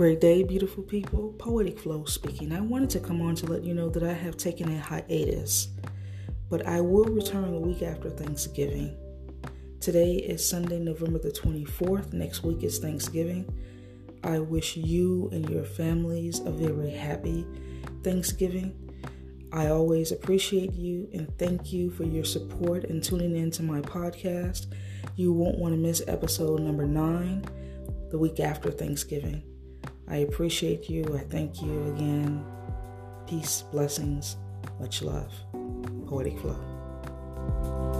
Great day, beautiful people. Poetic Flow speaking. I wanted to come on to let you know that I have taken a hiatus, but I will return a week after Thanksgiving. Today is Sunday, November the 24th. Next week is Thanksgiving. I wish you and your families a very happy Thanksgiving. I always appreciate you and thank you for your support and tuning in to my podcast. You won't want to miss episode number nine the week after Thanksgiving. I appreciate you. I thank you again. Peace, blessings, much love. Poetic Flow.